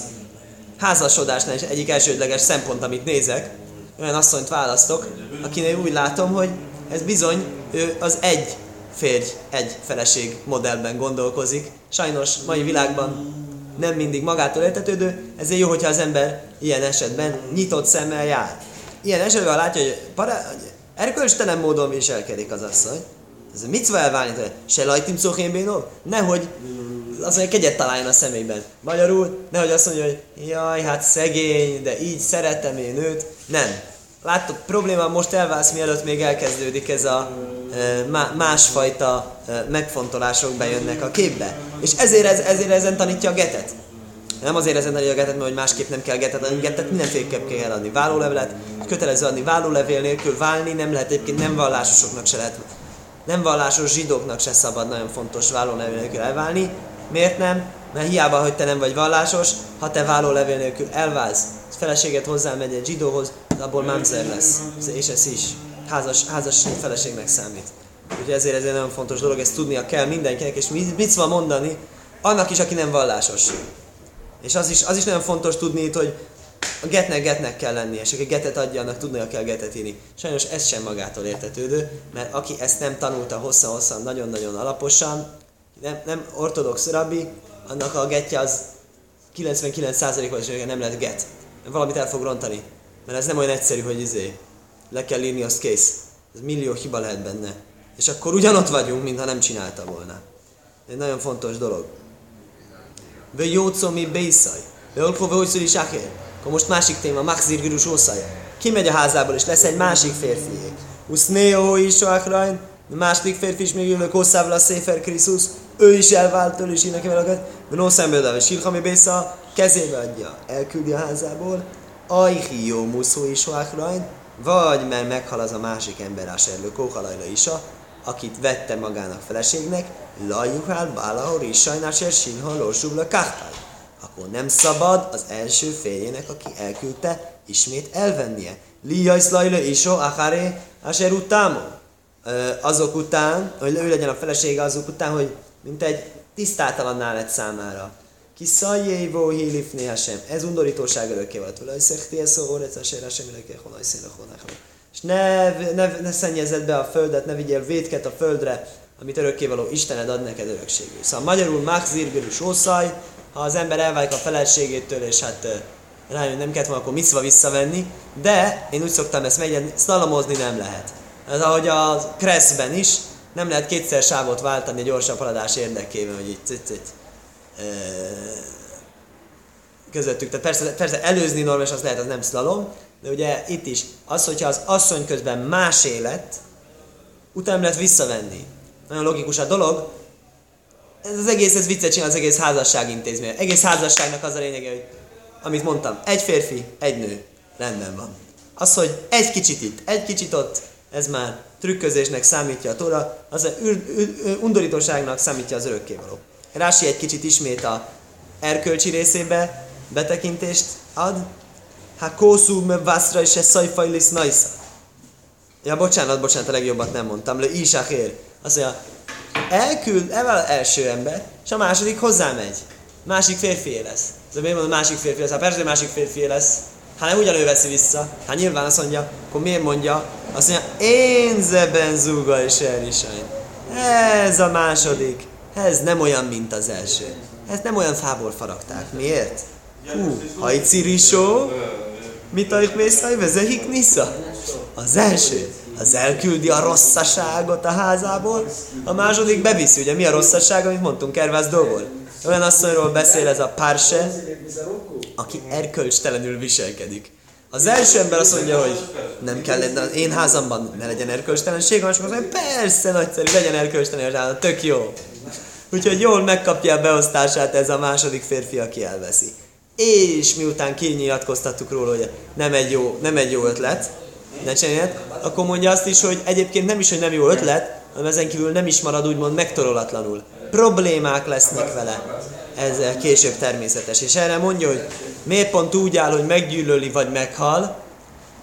házasodásnál is egyik elsődleges szempont, amit nézek, olyan asszonyt választok, akinél úgy látom, hogy ez bizony ő az egy férj, egy feleség modellben gondolkozik. Sajnos mai világban nem mindig magától értetődő, ezért jó, hogyha az ember ilyen esetben nyitott szemmel jár. Ilyen esetben látja, hogy para, erkölcstelen módon viselkedik az asszony, ez mit szól elválni? Se lajtim szóhén Nehogy az mondja, kegyet találjon a szemében. Magyarul, nehogy azt mondja, hogy jaj, hát szegény, de így szeretem én őt. Nem. Látod, probléma most elválsz, mielőtt még elkezdődik ez a másfajta megfontolások bejönnek a képbe. És ezért, ez, ezért ezen tanítja a getet. Nem azért ezen tanítja a getet, mert hogy másképp nem kell getet adni, getet mindenféleképp kell adni. Vállólevelet, kötelező adni vállólevél nélkül válni, nem lehet egyébként nem vallásosoknak se lehet nem vallásos zsidóknak se szabad nagyon fontos vállólevél nélkül elválni, Miért nem? Mert hiába, hogy te nem vagy vallásos, ha te vállólevél nélkül elválsz, feleséget hozzámegy egy zsidóhoz, abból mamzer lesz. És ez is házas, házas feleségnek számít. Úgyhogy ezért ez egy nagyon fontos dolog, ezt tudnia kell mindenkinek, és mit van mondani, annak is, aki nem vallásos. És az is, az is nagyon fontos tudni itt, hogy a getnek getnek kell lennie, és aki getet adja, annak tudnia kell getet írni. Sajnos ez sem magától értetődő, mert aki ezt nem tanulta hosszan-hosszan, nagyon-nagyon alaposan, nem, nem ortodox rabbi, annak a getje az 99%-ban is nem lehet get. Valamit el fog rontani. Mert ez nem olyan egyszerű, hogy izé, le kell írni, azt kész. Ez millió hiba lehet benne. És akkor ugyanott vagyunk, mintha nem csinálta volna. Egy nagyon fontos dolog. Ve jócó mi bészaj. Ve olkó ve is Akkor most másik téma, Maxir Girus Ki megy a házából, és lesz egy másik férfiék. Usznéó is a második férfi is még jövök hosszával a Széfer Krisztus, ő is elvált tőle, és neki velagat, de no szembe és Silhami Bésza kezébe adja, elküldi a házából, Ajhi jó muszó is vagy mert meghal az a másik ember, a serlő Kóhalajla isa, akit vette magának feleségnek, lajuhál bálahor is sajnás er sinha lorsubla Akkor nem szabad az első férjének, aki elküldte, ismét elvennie. Lijajsz lajla iso achare asher utámo. Azok után, hogy ő legyen a felesége azok után, hogy mint egy tisztátalanná lett számára. Ki szajjévó hílifné Hasem. Ez undorítóság örökké volt. Vele szekti ez szó, orec a sér Hasem, ilyeké honaj széle És ne, ne, ne szennyezed be a földet, ne vigyél védket a földre, amit örökkévaló Istened ad neked örökségül. Szóval magyarul Max Zirgörű sószaj, ha az ember elválik a feleségétől, és hát rájön, nem kellett volna akkor miszva visszavenni, de én úgy szoktam ezt megy, szlalomozni nem lehet. Ez ahogy a Kresszben is, nem lehet kétszer sávot váltani a gyorsabb haladás érdekében, hogy így cicit közöttük. Tehát persze, persze előzni normális az lehet, az nem szlalom, de ugye itt is az, hogyha az asszony közben más élet, utána lehet visszavenni. Nagyon logikus a dolog, ez az egész, ez viccet csinál az egész házasság intézmény. Egész házasságnak az a lényege, hogy amit mondtam, egy férfi, egy nő, rendben van. Az, hogy egy kicsit itt, egy kicsit ott, ez már trükközésnek számítja a tóra, az ür, ür, ür, undorítóságnak számítja az örökkévaló. Rási egy kicsit ismét a erkölcsi részébe betekintést ad. Ha kószú me vászra is ez szajfajlisz najsza. Ja, bocsánat, bocsánat, a legjobbat nem mondtam. Le ér. Azt mondja, elküld, evel első ember, és a második hozzámegy. Másik férfi lesz. Ez miért mondom, másik férfi lesz? Hát persze, másik férfi lesz. Hát nem ugyanő veszi vissza. Hát nyilván azt mondja, akkor miért mondja? Azt mondja, én zeben zúga és elisány. Ez a második. Ez nem olyan, mint az első. Ez nem olyan fából faragták. Miért? Hú, hajcirisó, mit ajk mészaj, vezehik nisza? Az első, az elküldi a rosszaságot a házából, a második beviszi, ugye mi a rosszaság, amit mondtunk Kervász dolgol. Olyan asszonyról beszél ez a párse, aki erkölcstelenül viselkedik. Az első ember azt mondja, hogy nem kell az én házamban ne legyen erkölcstelenség, hanem csak azt mondja, persze, nagyszerű, legyen erkölcstelen, tök jó. Úgyhogy jól megkapja a beosztását ez a második férfi, aki elveszi. És miután kinyilatkoztattuk róla, hogy nem egy jó, nem egy jó ötlet, ne csinálják, akkor mondja azt is, hogy egyébként nem is, hogy nem jó ötlet, hanem ezen kívül nem is marad úgymond megtorolatlanul. Problémák lesznek vele. Ez később természetes. És erre mondja, hogy miért pont úgy áll, hogy meggyűlöli vagy meghal,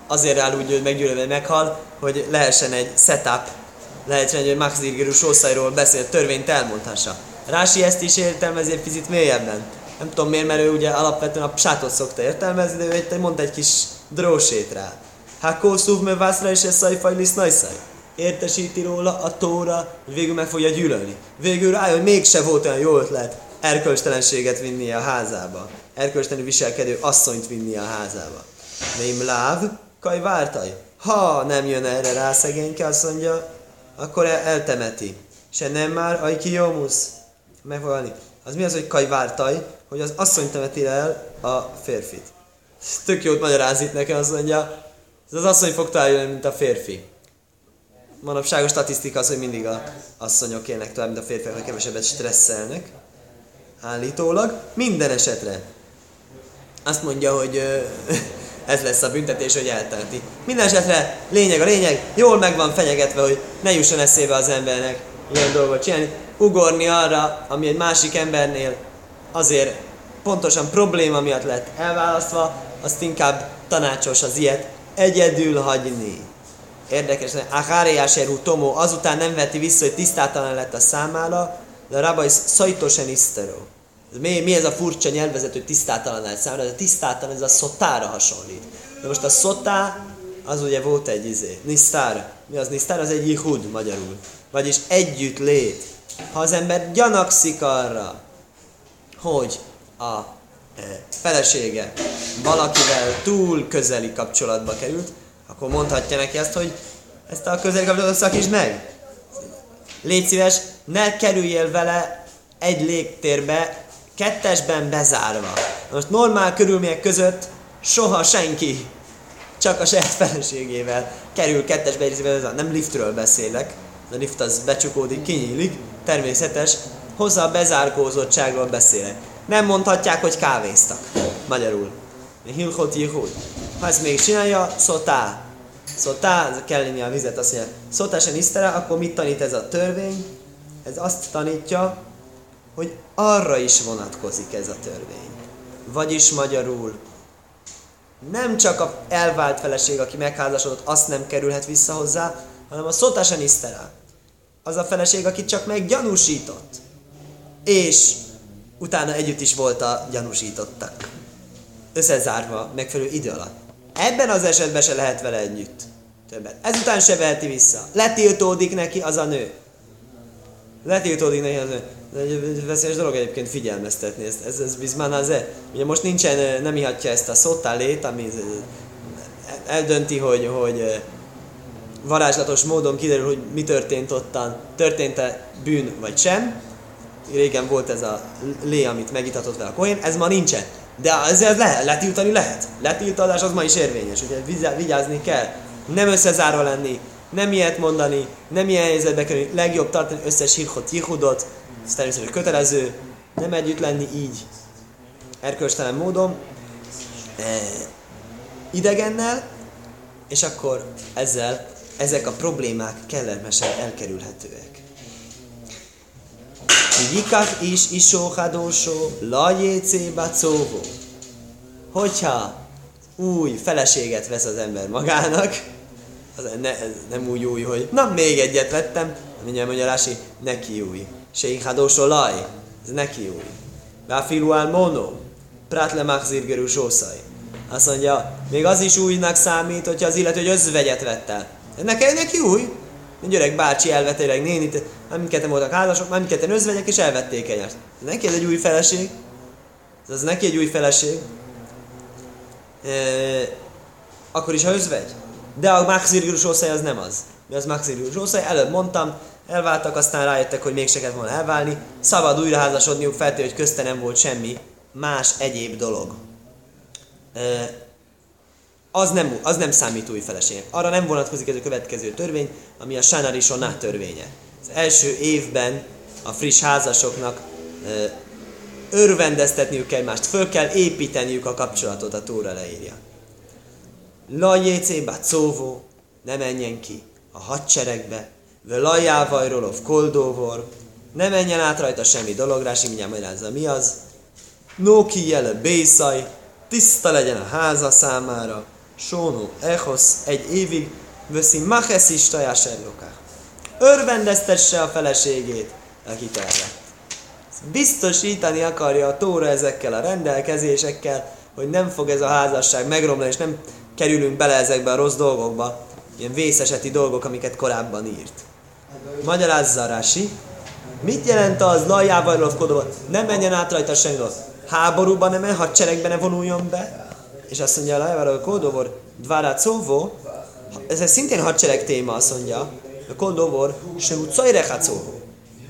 azért áll úgy, hogy meggyűlöli vagy meghal, hogy lehessen egy setup, lehessen egy Max Dirgerus osztályról beszélt törvényt elmondhassa. Rási ezt is értelmezi egy picit mélyebben. Nem tudom miért, mert ő ugye alapvetően a psátot szokta értelmezni, de ő egy, mondta egy kis drósét rá. Hákó szúv vászra és ez szajfaj lisz najszaj. Értesíti róla a tóra, hogy végül meg fogja gyűlölni. Végül rájön, hogy mégse volt olyan jó ötlet erkölcstelenséget vinni a házába. Erkölcsteni viselkedő asszonyt vinni a házába. Vém láv, kaj vártaj. Ha nem jön erre rá szegényke, azt mondja, akkor el- eltemeti. Se nem már, ajki jómusz. Megvalni. Az mi az, hogy kaj vártaj? Hogy az asszony temeti el a férfit. Tök jót magyarázít nekem, azt mondja, ez az asszony fog eljönni, mint a férfi. Manapság a statisztika az, hogy mindig a asszonyok élnek tovább, mint a férfiak, kevesebbet stresszelnek. Állítólag. Minden esetre. Azt mondja, hogy ez lesz a büntetés, hogy eltelti. Minden esetre lényeg a lényeg, jól meg van fenyegetve, hogy ne jusson eszébe az embernek ilyen dolgot csinálni. Ugorni arra, ami egy másik embernél azért pontosan probléma miatt lett elválasztva, azt inkább tanácsos az ilyet egyedül hagyni. Érdekes, Aháriáserú Tomó azután nem veti vissza, hogy tisztátalan lett a számára, de a rabai szajtosen iszteró. Mi, mi ez a furcsa nyelvezet, hogy tisztátalan számára? Ez a tisztátalan, ez a szotára hasonlít. De most a szotá, az ugye volt egy izé, nisztár. Mi az nisztár? Az egy jihud magyarul. Vagyis együtt lét. Ha az ember gyanakszik arra, hogy a felesége valakivel túl közeli kapcsolatba került, akkor mondhatja neki azt, hogy ezt a közeli kapcsolatot szakítsd meg. Légy szíves, ne kerüljél vele egy légtérbe, kettesben bezárva. Most normál körülmények között soha senki, csak a saját feleségével kerül kettesbe, nem liftről beszélek, a lift az becsukódik, kinyílik, természetes, hozzá a bezárkózottságról beszélek nem mondhatják, hogy kávéztak. Magyarul. Hilchot Jihud. Ha ezt még csinálja, szotá. Szotá, kell lenni a vizet, azt mondja, szotá se nisztere, akkor mit tanít ez a törvény? Ez azt tanítja, hogy arra is vonatkozik ez a törvény. Vagyis magyarul, nem csak a elvált feleség, aki megházasodott, azt nem kerülhet vissza hozzá, hanem a szotá se nisztere. Az a feleség, aki csak meggyanúsított. És utána együtt is volt a gyanúsítottak. Összezárva megfelelő idő alatt. Ebben az esetben se lehet vele együtt. Többet. Ezután se veheti vissza. Letiltódik neki az a nő. Letiltódik neki az a nő. Ez veszélyes dolog egyébként figyelmeztetni. Ez, ez, ez bizmán az -e. Ugye most nincsen, nem ihatja ezt a szotálét, ami eldönti, hogy, hogy varázslatos módon kiderül, hogy mi történt ottan, történt-e bűn vagy sem, régen volt ez a lé, amit megitatott vele a kohén, ez ma nincsen. De ezzel lehet, letiltani lehet. Letiltadás az ma is érvényes, úgyhogy vigyázni kell. Nem összezárva lenni, nem ilyet mondani, nem ilyen helyzetbe kerülni, legjobb tartani összes hirhot, jihudot, ez természetesen kötelező, nem együtt lenni így erkölcstelen módon, e, idegennel, és akkor ezzel ezek a problémák kellemesen elkerülhetőek. Yikach is isóhadósó, lajécéba cóvó. Hogyha új feleséget vesz az ember magának, az ne, ez nem úgy új, hogy na még egyet vettem, mindjárt mondja Rási, neki új. Seikhadósó laj, ez neki új. Váfiluál mono, prátle machzirgerú sószaj. Azt mondja, még az is újnak számít, hogyha az illető, hogy özvegyet vette. Nekem neki új. Egy öreg bácsi elvette öreg nénit, mindketten voltak házasok, mindketten özvegyek, és elvették egyet. Neki ez egy új feleség. Ez az neki egy új feleség. E, akkor is, ha özvegy. De a osztály az nem az. Mi az maxirgurus osztály? Előbb mondtam, elváltak, aztán rájöttek, hogy mégse kellett volna elválni. Szabad újraházasodniuk, feltétlenül, hogy közte nem volt semmi más egyéb dolog. Az nem, az nem számít új feleségnek. Arra nem vonatkozik ez a következő törvény, ami a Sánari Soná törvénye. Az első évben a friss házasoknak örvendeztetniük egymást, föl kell építeniük a kapcsolatot, a Tóra leírja. Lajjécéba cóvó, ne menjen ki a hadseregbe, vő lajjávajrolov koldóvor, ne menjen át rajta semmi dologra, és mindjárt magyarázza mi az. Nóki jele bészaj, tiszta legyen a háza számára, Sónó, Echosz, egy évig, veszi Maches is tajás Örvendeztesse a feleségét, akit elvett. Biztosítani akarja a Tóra ezekkel a rendelkezésekkel, hogy nem fog ez a házasság megromlani, és nem kerülünk bele ezekbe a rossz dolgokba, ilyen vészeseti dolgok, amiket korábban írt. Magyarázza Rási, mit jelent az lajjával rofkodóval? Nem menjen át rajta senki. Háborúban nem, hadseregben ne vonuljon be, és azt mondja, a Koldovor Dvárát szóvó, ez szintén hadsereg téma, azt mondja, a Koldovor se úgy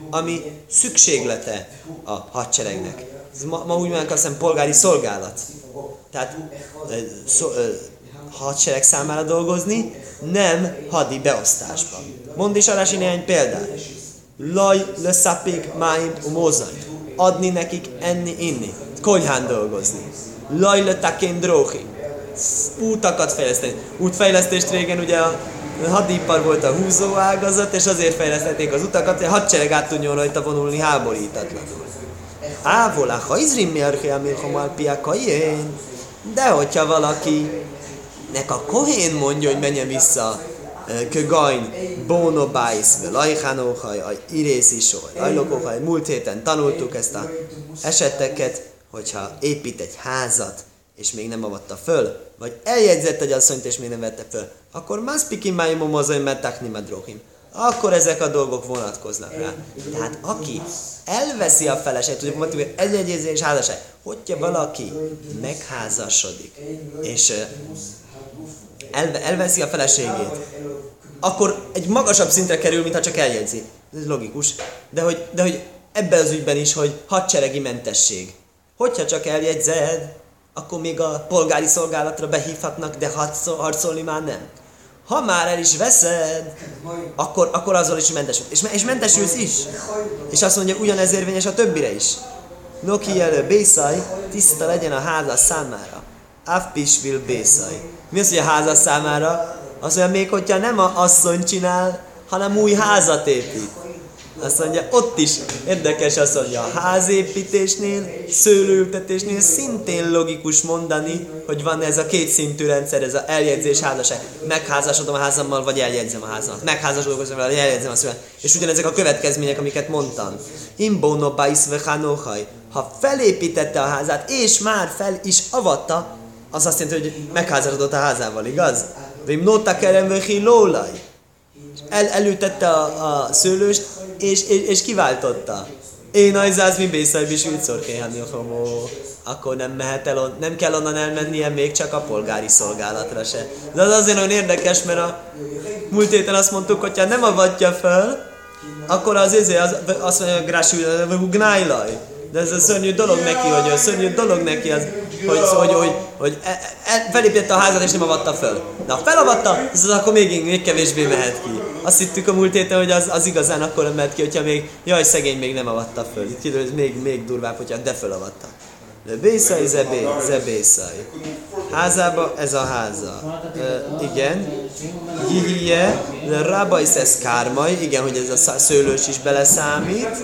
ami szükséglete a hadseregnek. Ez ma, ma úgy mondják, azt hiszem polgári szolgálat. Tehát szó, hadsereg számára dolgozni, nem hadi beosztásban. Mondd is arra néhány példát. Laj leszapik máim umózaj. Adni nekik enni, inni. Konyhán dolgozni lajletakén dróhi. Útakat fejleszteni. Útfejlesztést régen ugye a hadipar volt a húzó ágazat, és azért fejlesztették az utakat, hogy a hadsereg át tudjon rajta vonulni háborítatlanul. Ávolá, ha izrim mi milchomal piakajén. De hogyha valaki nek a kohén mondja, hogy menjen vissza kögajn, bónobájsz, lajhánóhaj, irész is, lajlokóhaj. Múlt héten tanultuk ezt a eseteket, hogyha épít egy házat, és még nem avatta föl, vagy eljegyzett egy asszonyt, és még nem vette föl, akkor mászpiki májmom mozai metakni madrohim. Akkor ezek a dolgok vonatkoznak rá. Tehát aki elveszi a feleséget, tudjuk mondani, hogy egyegyezés házasság, hogyha valaki megházasodik, és elve, elveszi a feleségét, akkor egy magasabb szintre kerül, mintha csak eljegyzi. Ez logikus. De hogy, de hogy ebben az ügyben is, hogy hadseregi mentesség. Hogyha csak eljegyzed, akkor még a polgári szolgálatra behívhatnak, de harcolni már nem. Ha már el is veszed, akkor, akkor azzal is mentesül. És, és mentesülsz is. És azt mondja, ugyanez érvényes a többire is. Noki elő Bészaj, tiszta legyen a házas számára. Afpisvil Bészaj. Mi az, hogy a házas számára? Az olyan még, hogyha nem a asszony csinál, hanem új házat épít. Azt mondja, ott is érdekes azt mondja, a házépítésnél, szőlőültetésnél szintén logikus mondani, hogy van ez a kétszintű rendszer, ez a eljegyzés házasság. Megházasodom a házammal, vagy eljegyzem a házamat. Megházasodom vagy eljegyzem a szület. És ugyanezek a következmények, amiket mondtam. Imbono bais Ha felépítette a házát, és már fel is avatta, az azt jelenti, hogy megházasodott a házával, igaz? Vim nota kerem lólaj el, elültette a, a szőlőst, és, és, és kiváltotta. Én ajzáz mi bészaj bisült szorkéhani akkor nem mehet el, on, nem kell onnan elmennie még csak a polgári szolgálatra se. De az azért nagyon érdekes, mert a múlt héten azt mondtuk, hogy ha nem avatja fel, akkor az izé, az, azt mondja, hogy gnájlaj. De ez a szörnyű dolog neki, hogy a szörnyű dolog neki az hogy, hogy, hogy, hogy e, e, felépítette a házat és nem avatta föl. De ha felavatta, az, az akkor még, még kevésbé mehet ki. Azt hittük a múlt héten, hogy az, az igazán akkor nem mehet ki, hogyha még, jaj, szegény még nem avatta föl. Itt kiderül, hogy még, még durvább, hogyha de fölavatta. Lebészai, zebé, zebészai. Házába, ez a háza. E, igen. Gihije, rabajsz ez kármaj, igen, hogy ez a szőlős is beleszámít.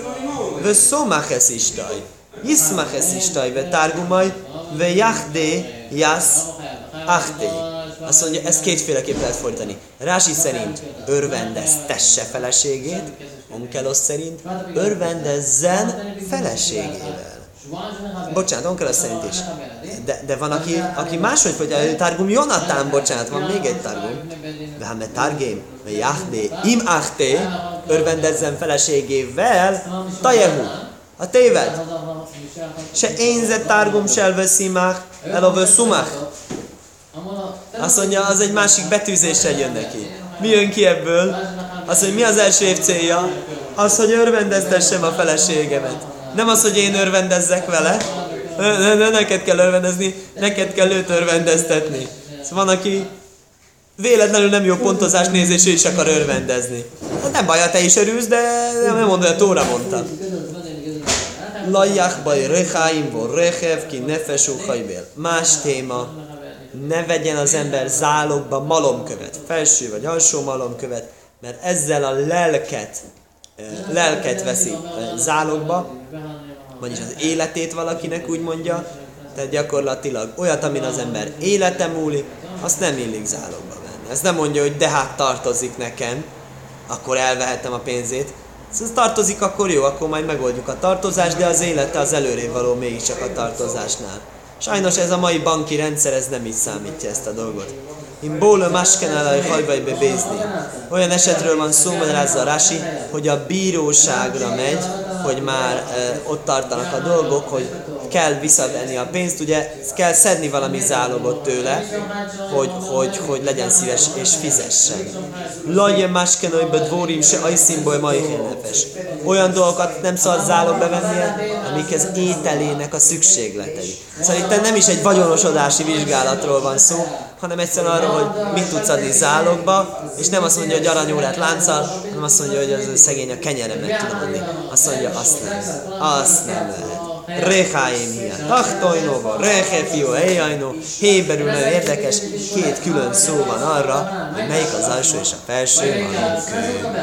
Ve szomaches istaj. Yiszmaches istaj, ve tárgumaj, ve jahdé, jasz, ahté. Azt mondja, ezt kétféleképp lehet fordítani. Rási szerint örvendeztesse feleségét, Onkelos szerint örvendezzen feleségével. Bocsánat, Onkelos szerint is. De, de van, aki, aki máshogy hogy Targum Jonatán, bocsánat, van még egy Targum. De hát mert Targém, Jahdé, im achté, örvendezzen feleségével, tajehu, a téved. Se énzett Targum selve szimach, elovő szumach. Azt mondja, az egy másik betűzéssel jön neki. Mi jön ki ebből? Az, hogy mi az első év célja? Az, hogy örvendeztessem a feleségemet. Nem az, hogy én örvendezzek vele, ne, ne, neked kell örvendezni, neked kell őt örvendeztetni. Szóval van, aki véletlenül nem jó pontozás néz, és ő is akar örvendezni. Hát nem baj, ha te is örülsz, de nem mondod, a Tóra mondta. Lajjach baj rechaim vor rechev ki nefesú hajbél. Más téma, ne vegyen az ember zálogba malomkövet, felső vagy alsó malomkövet, mert ezzel a lelket, lelket veszi zálogba, vagyis az életét valakinek úgy mondja, tehát gyakorlatilag olyat, amin az ember élete múlik, azt nem illik zálogba venni. Ez nem mondja, hogy de hát tartozik nekem, akkor elvehetem a pénzét. Ez tartozik, akkor jó, akkor majd megoldjuk a tartozást, de az élete az előrébb való mégiscsak a tartozásnál. Sajnos ez a mai banki rendszer, ez nem így számítja ezt a dolgot. Én bóla masken alaj hajbajbe bézni. Olyan esetről van szó, magyarázza Rási, hogy a bíróságra megy, hogy már e, ott tartanak a dolgok, hogy kell visszavenni a pénzt, ugye kell szedni valami zálogot tőle, hogy, hogy, hogy legyen szíves és fizessen. Lajje másken, hogy bedvórim se ajszimból mai Olyan dolgokat nem szabad zálog bevennie, amik az ételének a szükségletei. Szóval itt nem is egy vagyonosodási vizsgálatról van szó, hanem egyszerűen arról, hogy mit tudsz adni zálogba, és nem azt mondja, hogy aranyórát lánccal, hanem azt mondja, hogy az szegény a kenyeremet tudom adni. Azt mondja, azt nem. Azt nem lehet. Rechaim hiány. Tachtojnova, Rechefió, Ejajnó. Héberül nagyon érdekes, két külön szó van arra, hogy melyik az alsó és a felső,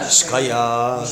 Skajak.